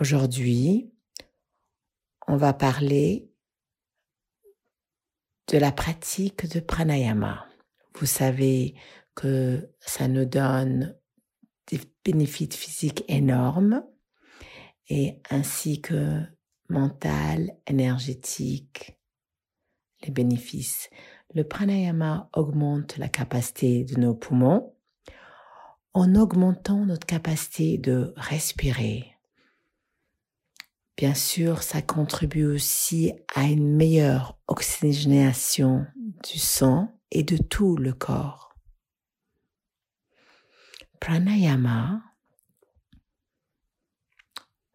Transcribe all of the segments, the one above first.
Aujourd'hui, on va parler de la pratique de pranayama. Vous savez que ça nous donne des bénéfices physiques énormes et ainsi que mental, énergétique, les bénéfices. Le pranayama augmente la capacité de nos poumons en augmentant notre capacité de respirer. Bien sûr, ça contribue aussi à une meilleure oxygénation du sang et de tout le corps. Pranayama.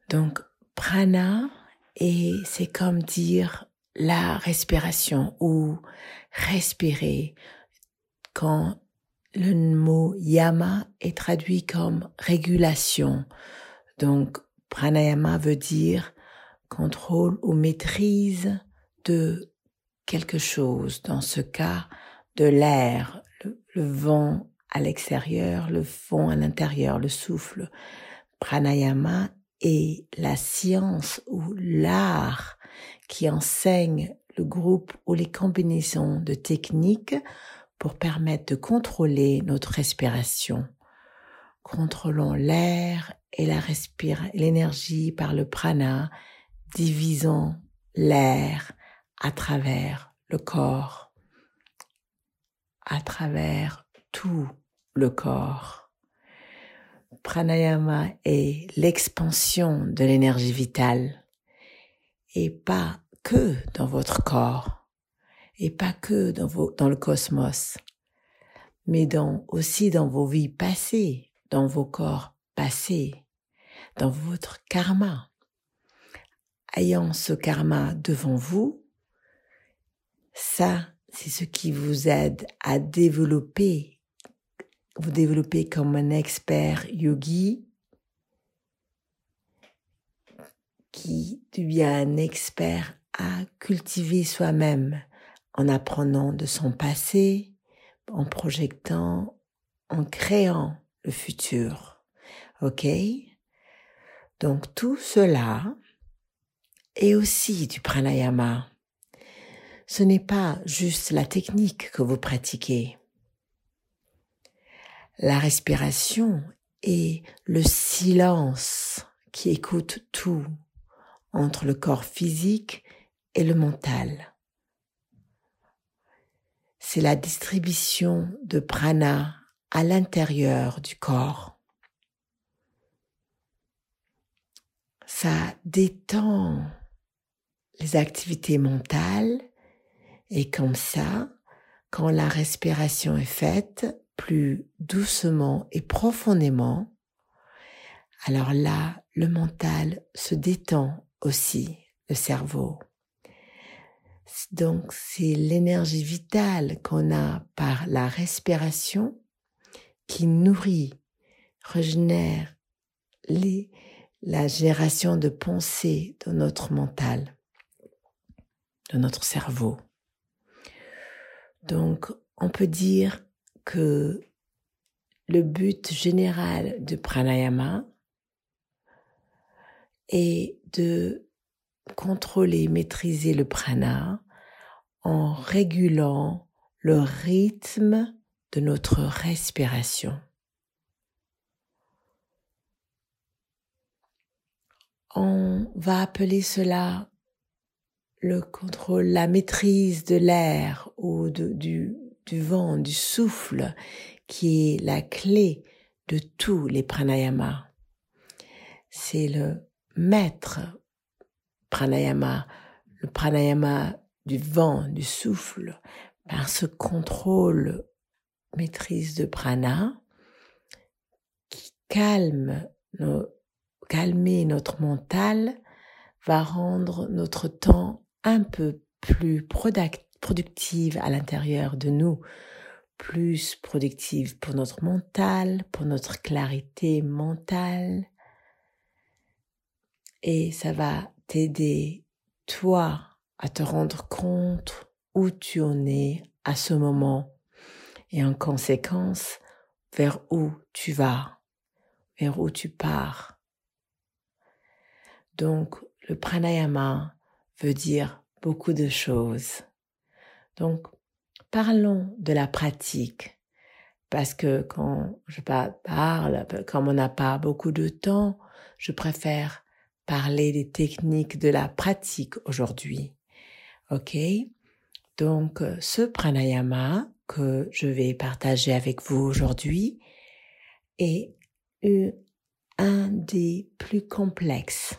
Donc, prana, et c'est comme dire la respiration ou respirer quand le mot yama est traduit comme régulation. Donc, pranayama veut dire contrôle ou maîtrise de quelque chose. Dans ce cas, de l'air, le, vent à l'extérieur, le vent à l'intérieur, le souffle. Pranayama et la science ou l'art qui enseigne le groupe ou les combinaisons de techniques pour permettre de contrôler notre respiration. Contrôlons l'air et la l'énergie par le prana, divisons l'air à travers le corps, à travers tout le corps. Pranayama est l'expansion de l'énergie vitale et pas que dans votre corps et pas que dans le cosmos, mais dans, aussi dans vos vies passées, dans vos corps passés, dans votre karma. Ayant ce karma devant vous, ça, c'est ce qui vous aide à développer vous développez comme un expert yogi qui devient un expert à cultiver soi-même en apprenant de son passé, en projetant, en créant le futur. OK? Donc tout cela est aussi du pranayama. Ce n'est pas juste la technique que vous pratiquez la respiration et le silence qui écoute tout entre le corps physique et le mental. C'est la distribution de prana à l'intérieur du corps. Ça détend les activités mentales et comme ça, quand la respiration est faite, plus doucement et profondément, alors là, le mental se détend aussi, le cerveau. Donc c'est l'énergie vitale qu'on a par la respiration qui nourrit, régénère les, la génération de pensées de notre mental, de notre cerveau. Donc on peut dire que le but général de pranayama est de contrôler, maîtriser le prana en régulant le rythme de notre respiration. On va appeler cela le contrôle, la maîtrise de l'air ou de, du, du vent, du souffle, qui est la clé de tous les pranayamas. C'est le maître pranayama, le pranayama du vent, du souffle, par ce contrôle, maîtrise de prana, qui calme notre mental, va rendre notre temps un peu plus productif productive à l'intérieur de nous, plus productive pour notre mental, pour notre clarité mentale. Et ça va t'aider, toi, à te rendre compte où tu en es à ce moment et en conséquence vers où tu vas, vers où tu pars? Donc, le pranayama veut dire beaucoup de choses. Donc, parlons de la pratique. Parce que quand je parle, comme on n'a pas beaucoup de temps, je préfère parler des techniques de la pratique aujourd'hui. OK? Donc, ce pranayama que je vais partager avec vous aujourd'hui est un des plus complexes.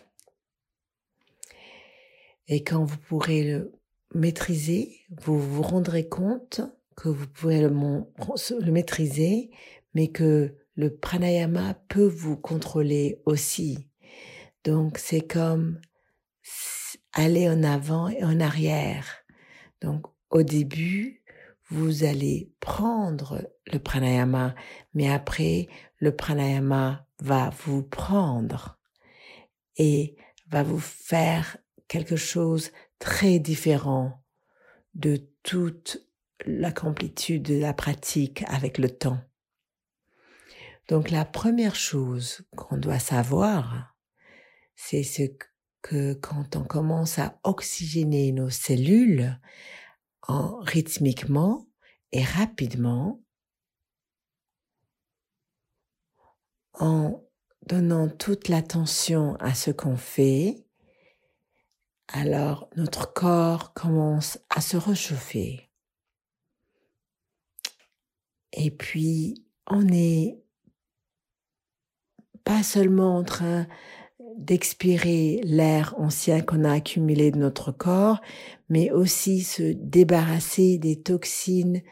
Et quand vous pourrez le maîtriser, vous vous rendrez compte que vous pouvez le, maîtriser, mais que le pranayama peut vous contrôler aussi. Donc c'est comme aller en avant et en arrière. Donc au début, vous allez prendre le pranayama, mais après, le pranayama va vous prendre et va vous faire quelque chose très différent de toute la complétude de la pratique avec le temps. Donc la première chose qu'on doit savoir, c'est ce que quand on commence à oxygéner nos cellules en rythmiquement et rapidement, en donnant toute l'attention à ce qu'on fait, alors notre corps commence à se réchauffer. Et puis, on n'est pas seulement en train d'expirer l'air ancien qu'on a accumulé de notre corps, mais aussi se débarrasser des toxines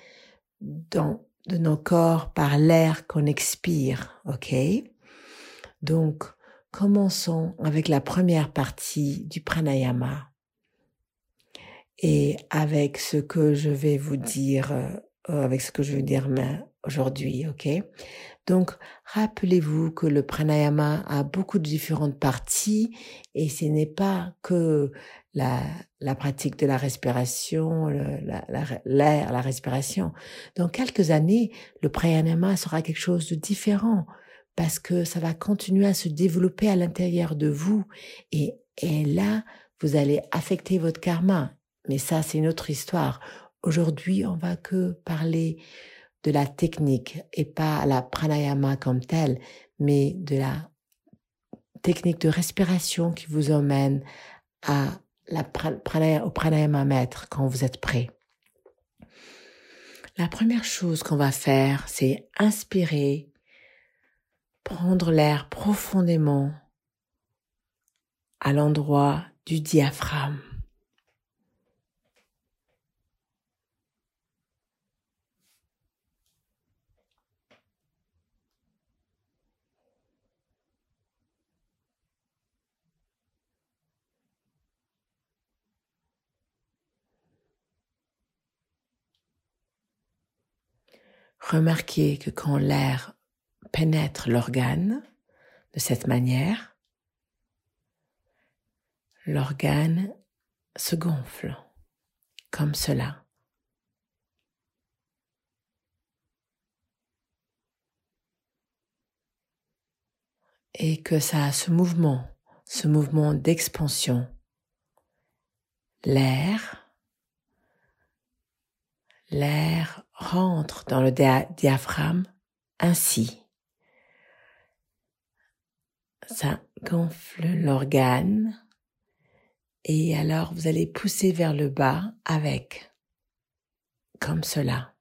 de nos corps par l'air qu'on expire, ok? Donc, commençons avec la première partie du pranayama et avec ce que je vais vous dire euh, avec ce que je veux dire aujourd'hui, ok? Donc, rappelez-vous que le pranayama a beaucoup de différentes parties et ce n'est pas que la, pratique de la respiration, l'air, la, respiration. Dans quelques années, le pranayama sera quelque chose de différent parce que ça va continuer à se développer à l'intérieur de vous et, et là, vous allez affecter votre karma. Mais ça, c'est une autre histoire. Aujourd'hui, on va que parler de la technique et pas la pranayama comme telle, mais de la technique de respiration qui vous emmène à la pranayama, au pranayama maître quand vous êtes prêt. La première chose qu'on va faire, c'est inspirer, prendre l'air profondément à l'endroit du diaphragme. Remarquez que quand l'air pénètre l'organe de cette manière, l'organe se gonfle comme cela. Et que ça a ce mouvement, ce mouvement d'expansion. L'air l'air rentre dans le diaphragme ainsi. Ça gonfle l'organe et alors vous allez pousser vers le bas avec, comme cela.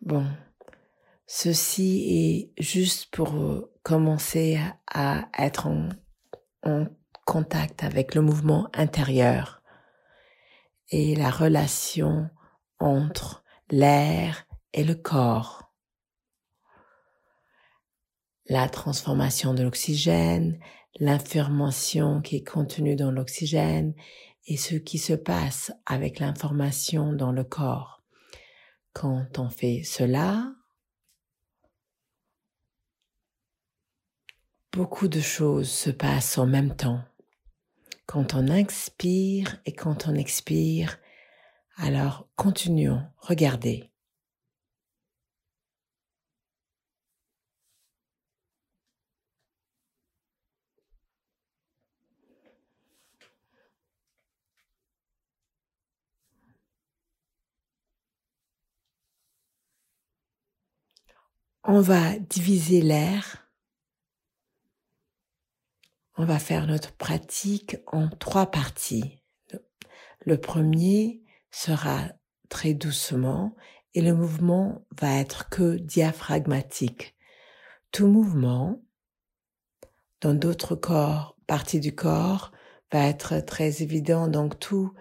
Bon, ceci est juste pour euh, commencer à être en contact avec le mouvement intérieur et la relation entre l'air et le corps. La transformation de l'oxygène, l'information qui est contenue dans l'oxygène et ce qui se passe avec l'information dans le corps. Quand on fait cela, beaucoup de choses se passent en même temps. Quand on inspire et quand on expire, alors continuons, regardez. On va diviser l'air. On va faire notre pratique en trois parties. Le premier sera très doucement et le mouvement va être que diaphragmatique. Tout mouvement dans d'autres corps, parties du corps, va être très évident. Donc tout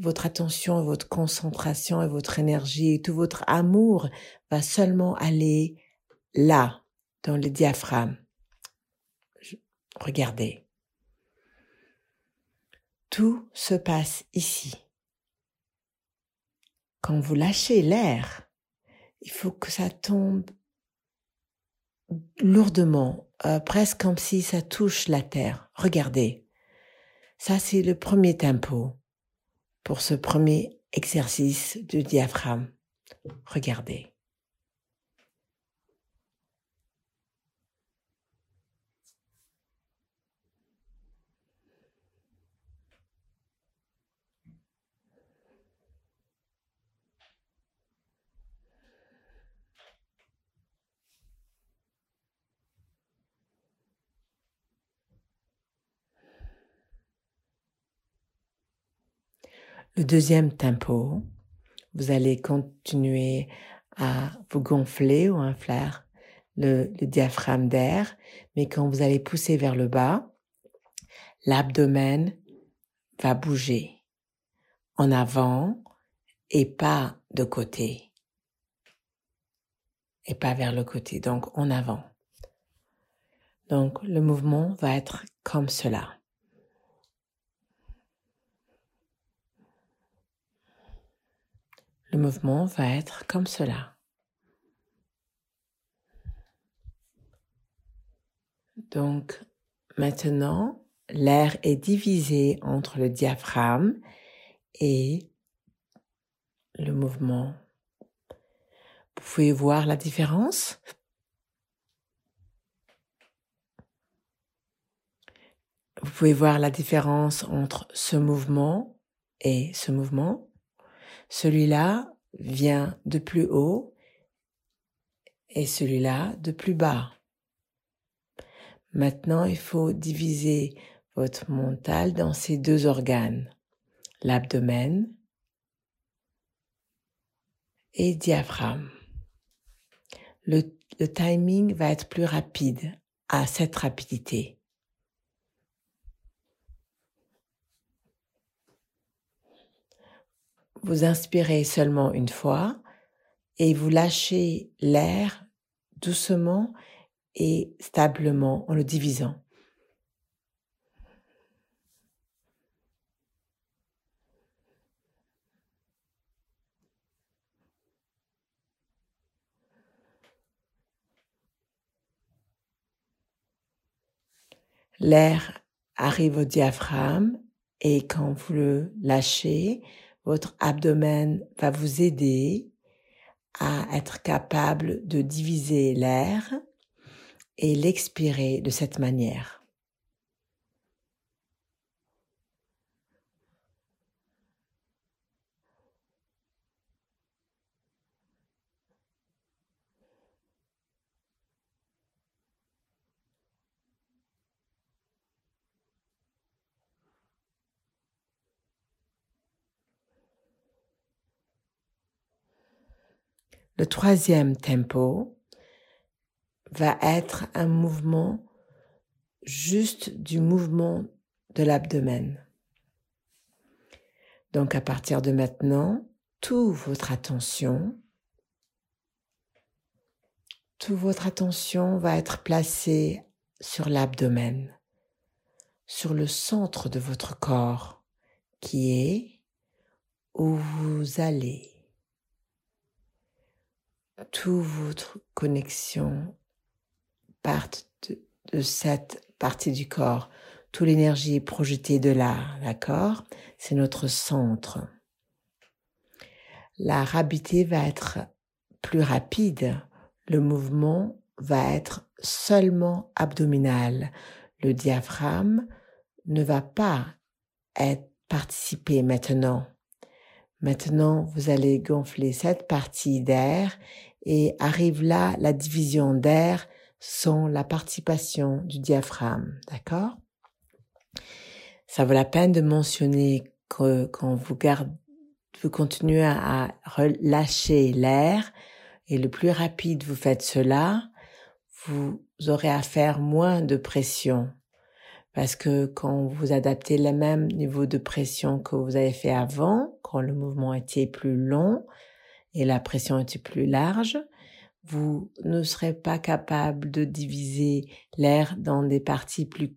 votre attention, votre concentration et votre énergie et tout votre amour va seulement aller là, dans le diaphragme. Regardez. Tout se passe ici. Quand vous lâchez l'air, il faut que ça tombe lourdement, euh, presque comme si ça touche la terre. Regardez. Ça, c'est le premier tempo pour ce premier exercice du diaphragme. Regardez. Le deuxième tempo, vous allez continuer à vous gonfler ou infler le, le diaphragme d'air, mais quand vous allez pousser vers le bas, l'abdomen va bouger en avant et pas de côté. Et pas vers le côté, donc en avant. Donc le mouvement va être comme cela. Le mouvement va être comme cela. Donc maintenant, l'air est divisé entre le diaphragme et le mouvement. Vous pouvez voir la différence? Vous pouvez voir la différence entre ce mouvement et ce mouvement? Celui-là vient de plus haut et celui-là de plus bas. Maintenant, il faut diviser votre mental dans ces deux organes, l'abdomen et diaphragme. Le, timing va être plus rapide à cette rapidité. Vous inspirez seulement une fois et vous lâchez l'air doucement et stablement en le divisant. L'air arrive au diaphragme et quand vous le lâchez, votre abdomen va vous aider à être capable de diviser l'air et l'expirer de cette manière. Le troisième tempo va être un mouvement juste du mouvement de l'abdomen. Donc à partir de maintenant, toute votre attention, votre attention va être placée sur l'abdomen, sur le centre de votre corps qui est, où vous allez. Toute votre connexion part de, de cette partie du corps. Toute l'énergie est projetée de là, d'accord? C'est notre centre. La rapidité va être plus rapide. Le mouvement va être seulement abdominal. Le diaphragme ne va pas être participé maintenant. Maintenant, vous allez gonfler cette partie d'air et arrive là la division d'air sans la participation du diaphragme. D'accord? Ça vaut la peine de mentionner que quand vous continuez à relâcher l'air et le plus rapide vous faites cela, vous aurez à faire moins de pression. Parce que quand vous adaptez le même niveau de pression que vous avez fait avant, quand le mouvement était plus long et la pression était plus large, vous ne serez pas capable de diviser l'air dans des parties plus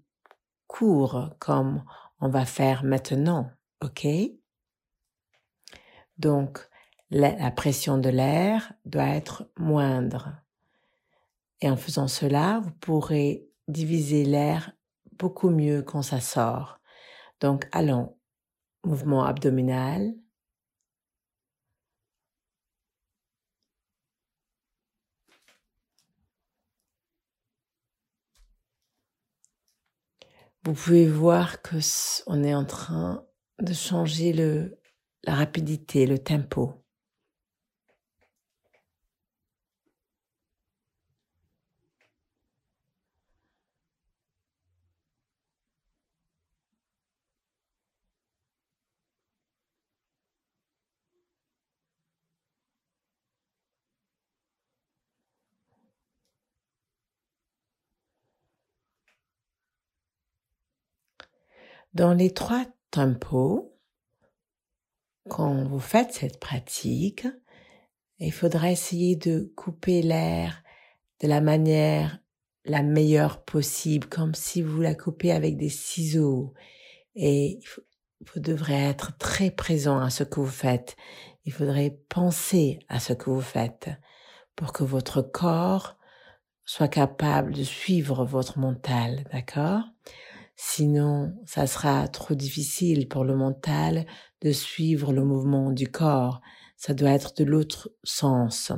courtes comme on va faire maintenant. OK? Donc, la pression de l'air doit être moindre. Et en faisant cela, vous pourrez diviser l'air beaucoup mieux quand ça sort. Donc, allons, mouvement abdominal. Vous pouvez voir que on est en train de changer le, la rapidité, le tempo. Dans les trois tempos, quand vous faites cette pratique, il faudra essayer de couper l'air de la manière la meilleure possible, comme si vous la coupez avec des ciseaux. Et vous devrez être très présent à ce que vous faites. Il faudrait penser à ce que vous faites pour que votre corps soit capable de suivre votre mental, d'accord? Sinon, ça sera trop difficile pour le mental de suivre le mouvement du corps. Ça doit être de l'autre sens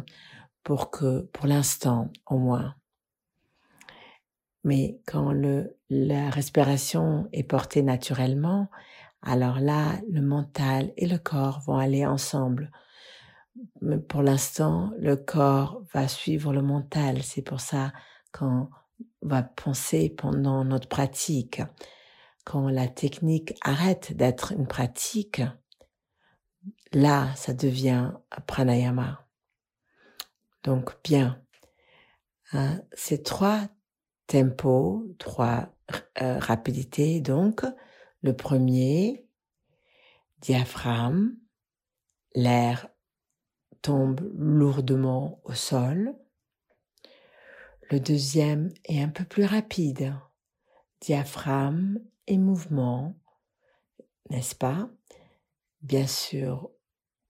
pour que, pour l'instant, au moins. Mais quand le, la respiration est portée naturellement, alors là, le mental et le corps vont aller ensemble. Mais pour l'instant, le corps va suivre le mental. C'est pour ça quand va penser pendant notre pratique. Quand la technique arrête d'être une pratique, là, ça devient pranayama. Donc, bien. Hein, ces trois tempos, trois euh, rapidités, donc, le premier, diaphragme, l'air tombe lourdement au sol. Le deuxième est un peu plus rapide. Diaphragme et mouvement, n'est-ce pas? Bien sûr,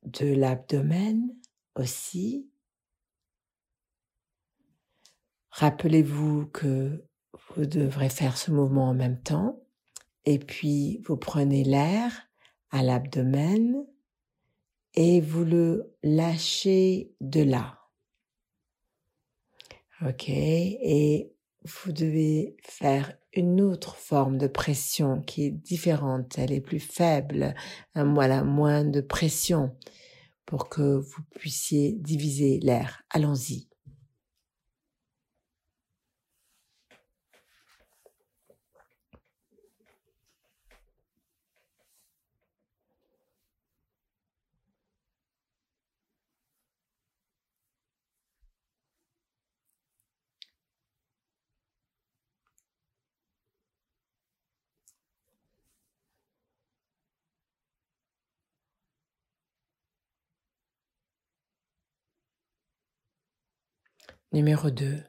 de l'abdomen aussi. Rappelez-vous que vous devrez faire ce mouvement en même temps. Et puis, vous prenez l'air à l'abdomen et vous le lâchez de là. Ok, et vous devez faire une autre forme de pression qui est différente, elle est plus faible, voilà, moins de pression pour que vous puissiez diviser l'air. Allons-y. numéro 2.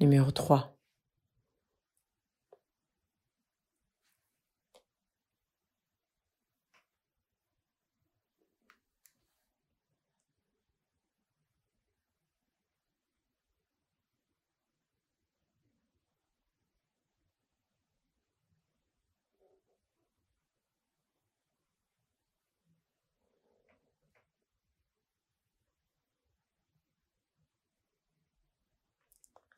Numéro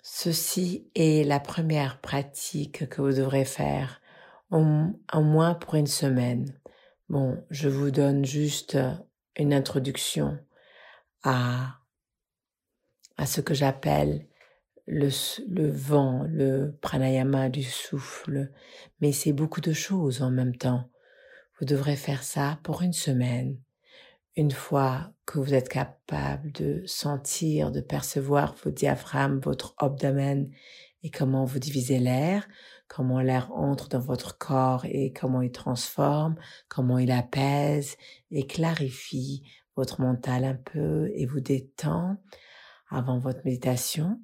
Ceci est la première pratique que vous devrez faire, au, moins pour une semaine. Bon, je vous donne juste une introduction à, à ce que j'appelle le, le vent, le pranayama du souffle, mais c'est beaucoup de choses en même temps. Vous devrez faire ça pour une semaine. Une fois que vous êtes capable de sentir, de percevoir vos diaphragmes, votre abdomen et comment vous divisez l'air, comment l'air entre dans votre corps et comment il transforme, comment il apaise et clarifie votre mental un peu et vous détend avant votre méditation.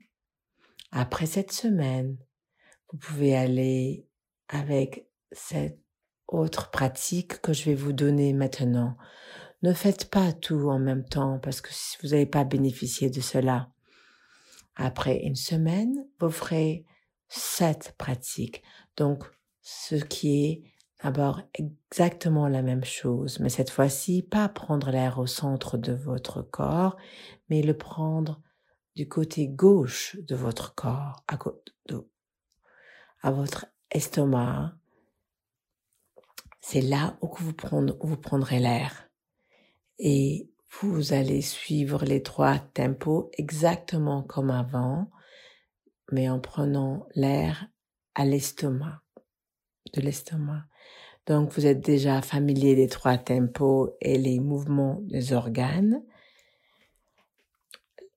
Après cette semaine, vous pouvez aller avec cette autre pratique que je vais vous donner maintenant. Ne faites pas tout en même temps parce que vous n'avez pas bénéficié de cela. Après une semaine, vous ferez sept pratiques. Donc, ce qui est d'abord exactement la même chose, mais cette fois-ci, pas prendre l'air au centre de votre corps, mais le prendre du côté gauche de votre corps, à, à votre estomac. C'est là où vous prendrez l'air et vous allez suivre les trois tempos exactement comme avant, mais en prenant l'air à l'estomac, de l'estomac. Donc vous êtes déjà familier des trois tempos et les mouvements des organes.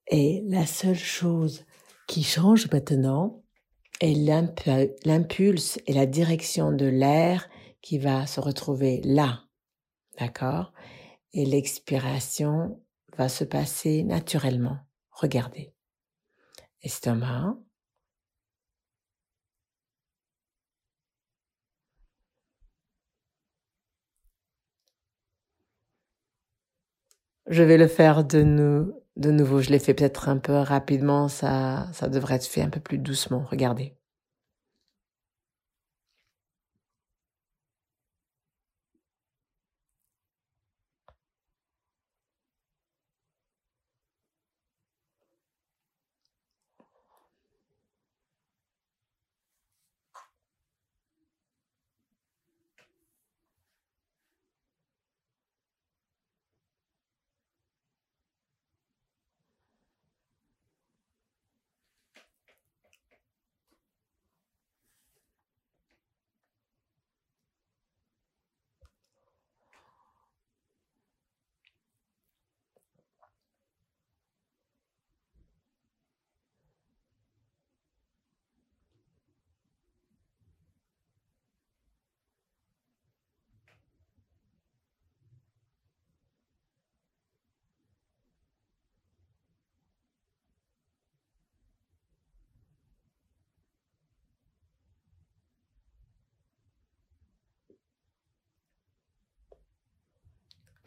Et la seule chose qui change maintenant est l'impulse et la direction de l'air qui va se retrouver là. D'accord? Et l'expiration va se passer naturellement. Regardez. Estomac. Je vais le faire de, de nouveau. Je l'ai fait peut-être un peu rapidement. Ça, ça devrait être fait un peu plus doucement. Regardez.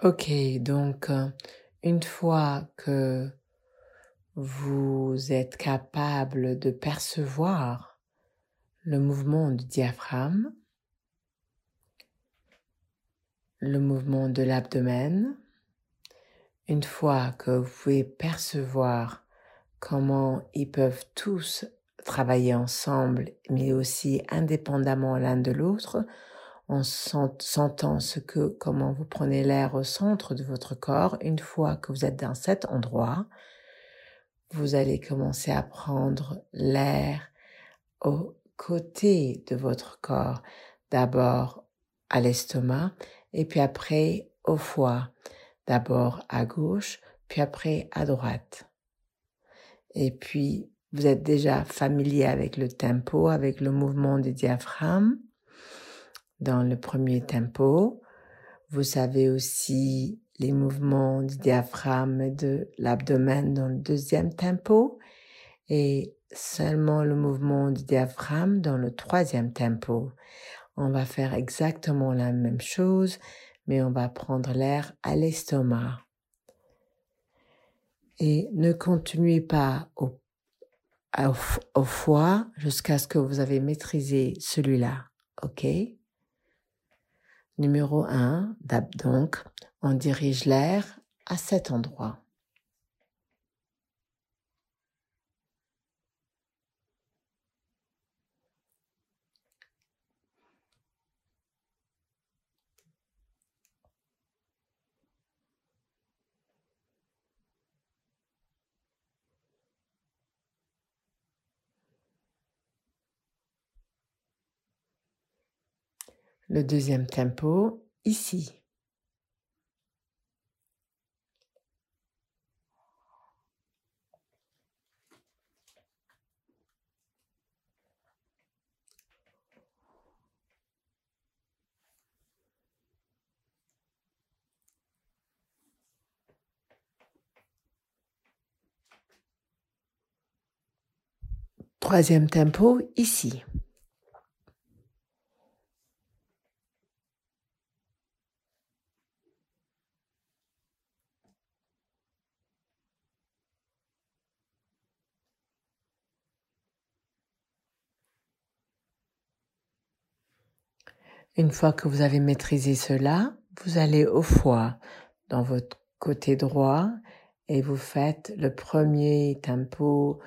Ok, donc euh, une fois que vous êtes capable de percevoir le mouvement du diaphragme, le mouvement de l'abdomen, une fois que vous pouvez percevoir comment ils peuvent tous travailler ensemble, mais aussi indépendamment l'un de l'autre, en sentant ce que, comment vous prenez l'air au centre de votre corps. Une fois que vous êtes dans cet endroit, vous allez commencer à prendre l'air au côté de votre corps. D'abord à l'estomac et puis après au foie. D'abord à gauche, puis après à droite. Et puis, vous êtes déjà familier avec le tempo, avec le mouvement du diaphragme dans le premier tempo. Vous savez aussi les mouvements du diaphragme et de l'abdomen dans le deuxième tempo. Et seulement le mouvement du diaphragme dans le troisième tempo. On va faire exactement la même chose, mais on va prendre l'air à l'estomac. Et ne continuez pas au, au foie jusqu'à ce que vous avez maîtrisé celui-là. OK? Numéro 1, donc, on dirige l'air à cet endroit. Deuxième tempo, ici. Troisième tempo, ici. Une fois que vous avez maîtrisé cela, vous allez au foie dans votre côté droit et vous faites le premier tempo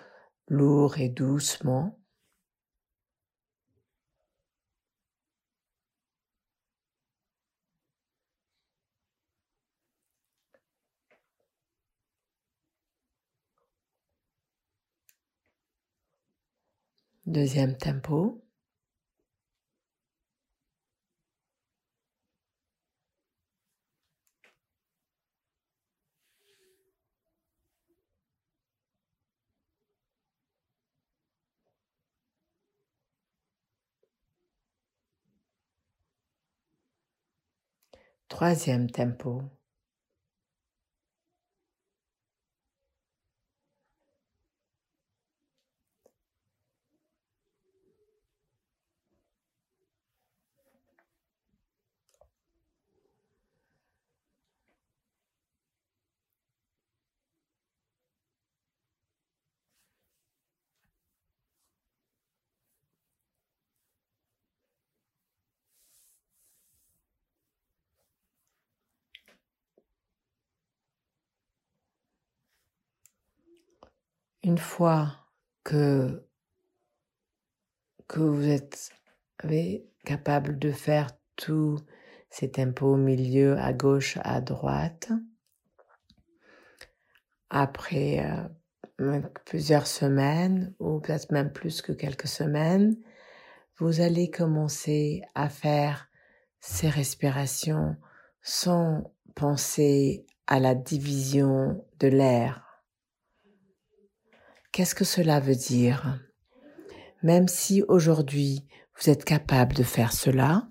lourd et doucement. Deuxième tempo. Troisième tempo. Une fois que, vous êtes capable de faire tous ces tempos au milieu, à gauche, à droite, après euh, plusieurs semaines, ou peut-être même plus que quelques semaines, vous allez commencer à faire ces respirations sans penser à la division de l'air Qu'est-ce que cela veut dire? Même si aujourd'hui vous êtes capable de faire cela,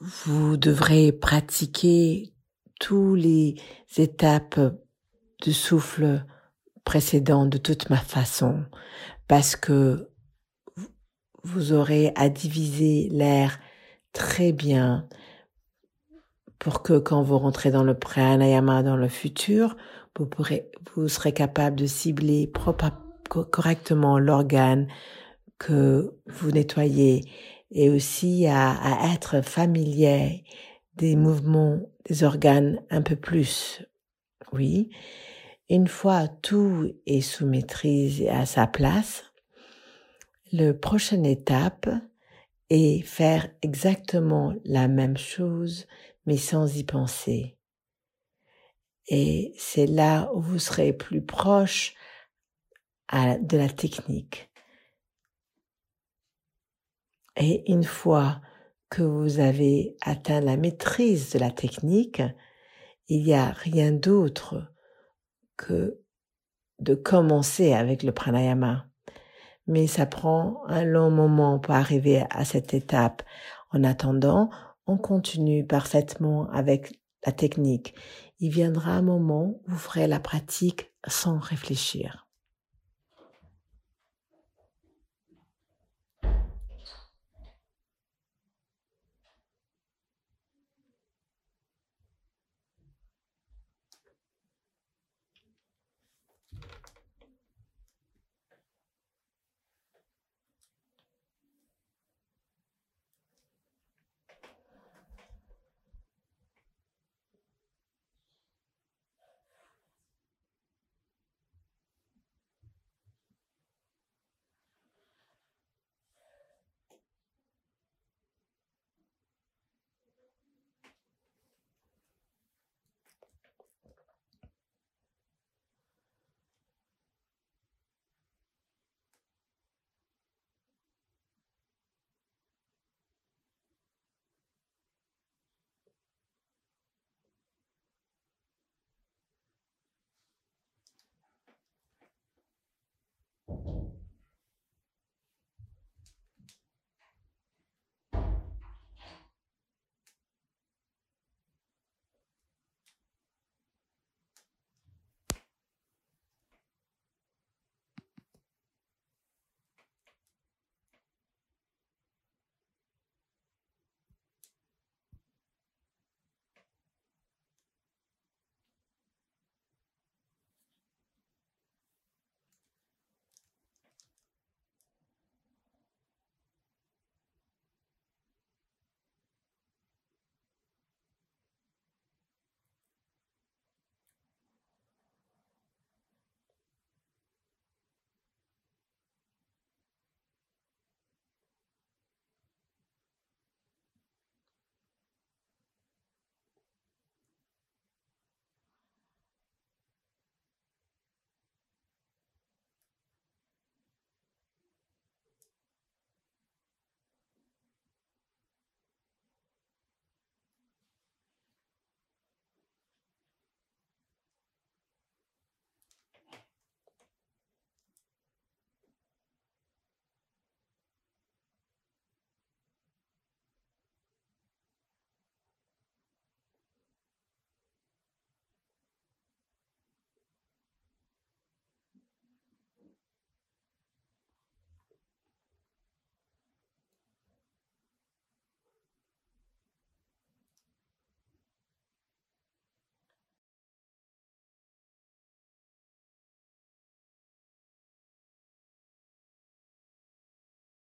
vous devrez pratiquer toutes les étapes de souffle précédent de toute ma façon parce que vous aurez à diviser l'air très bien pour que quand vous rentrez dans le pranayama dans le futur, vous pourrez, vous serez capable de cibler correctement l'organe que vous nettoyez et aussi à, à être familier des mouvements des organes un peu plus. Oui. Une fois tout est sous maîtrise et à sa place, le prochaine étape est faire exactement la même chose mais sans y penser. Et c'est là où vous serez plus proche de la technique. Et une fois que vous avez atteint la maîtrise de la technique, il n'y a rien d'autre que de commencer avec le pranayama. Mais ça prend un long moment pour arriver à cette étape. En attendant, on continue parfaitement avec la technique. il viendra un moment où vous ferez la pratique sans réfléchir.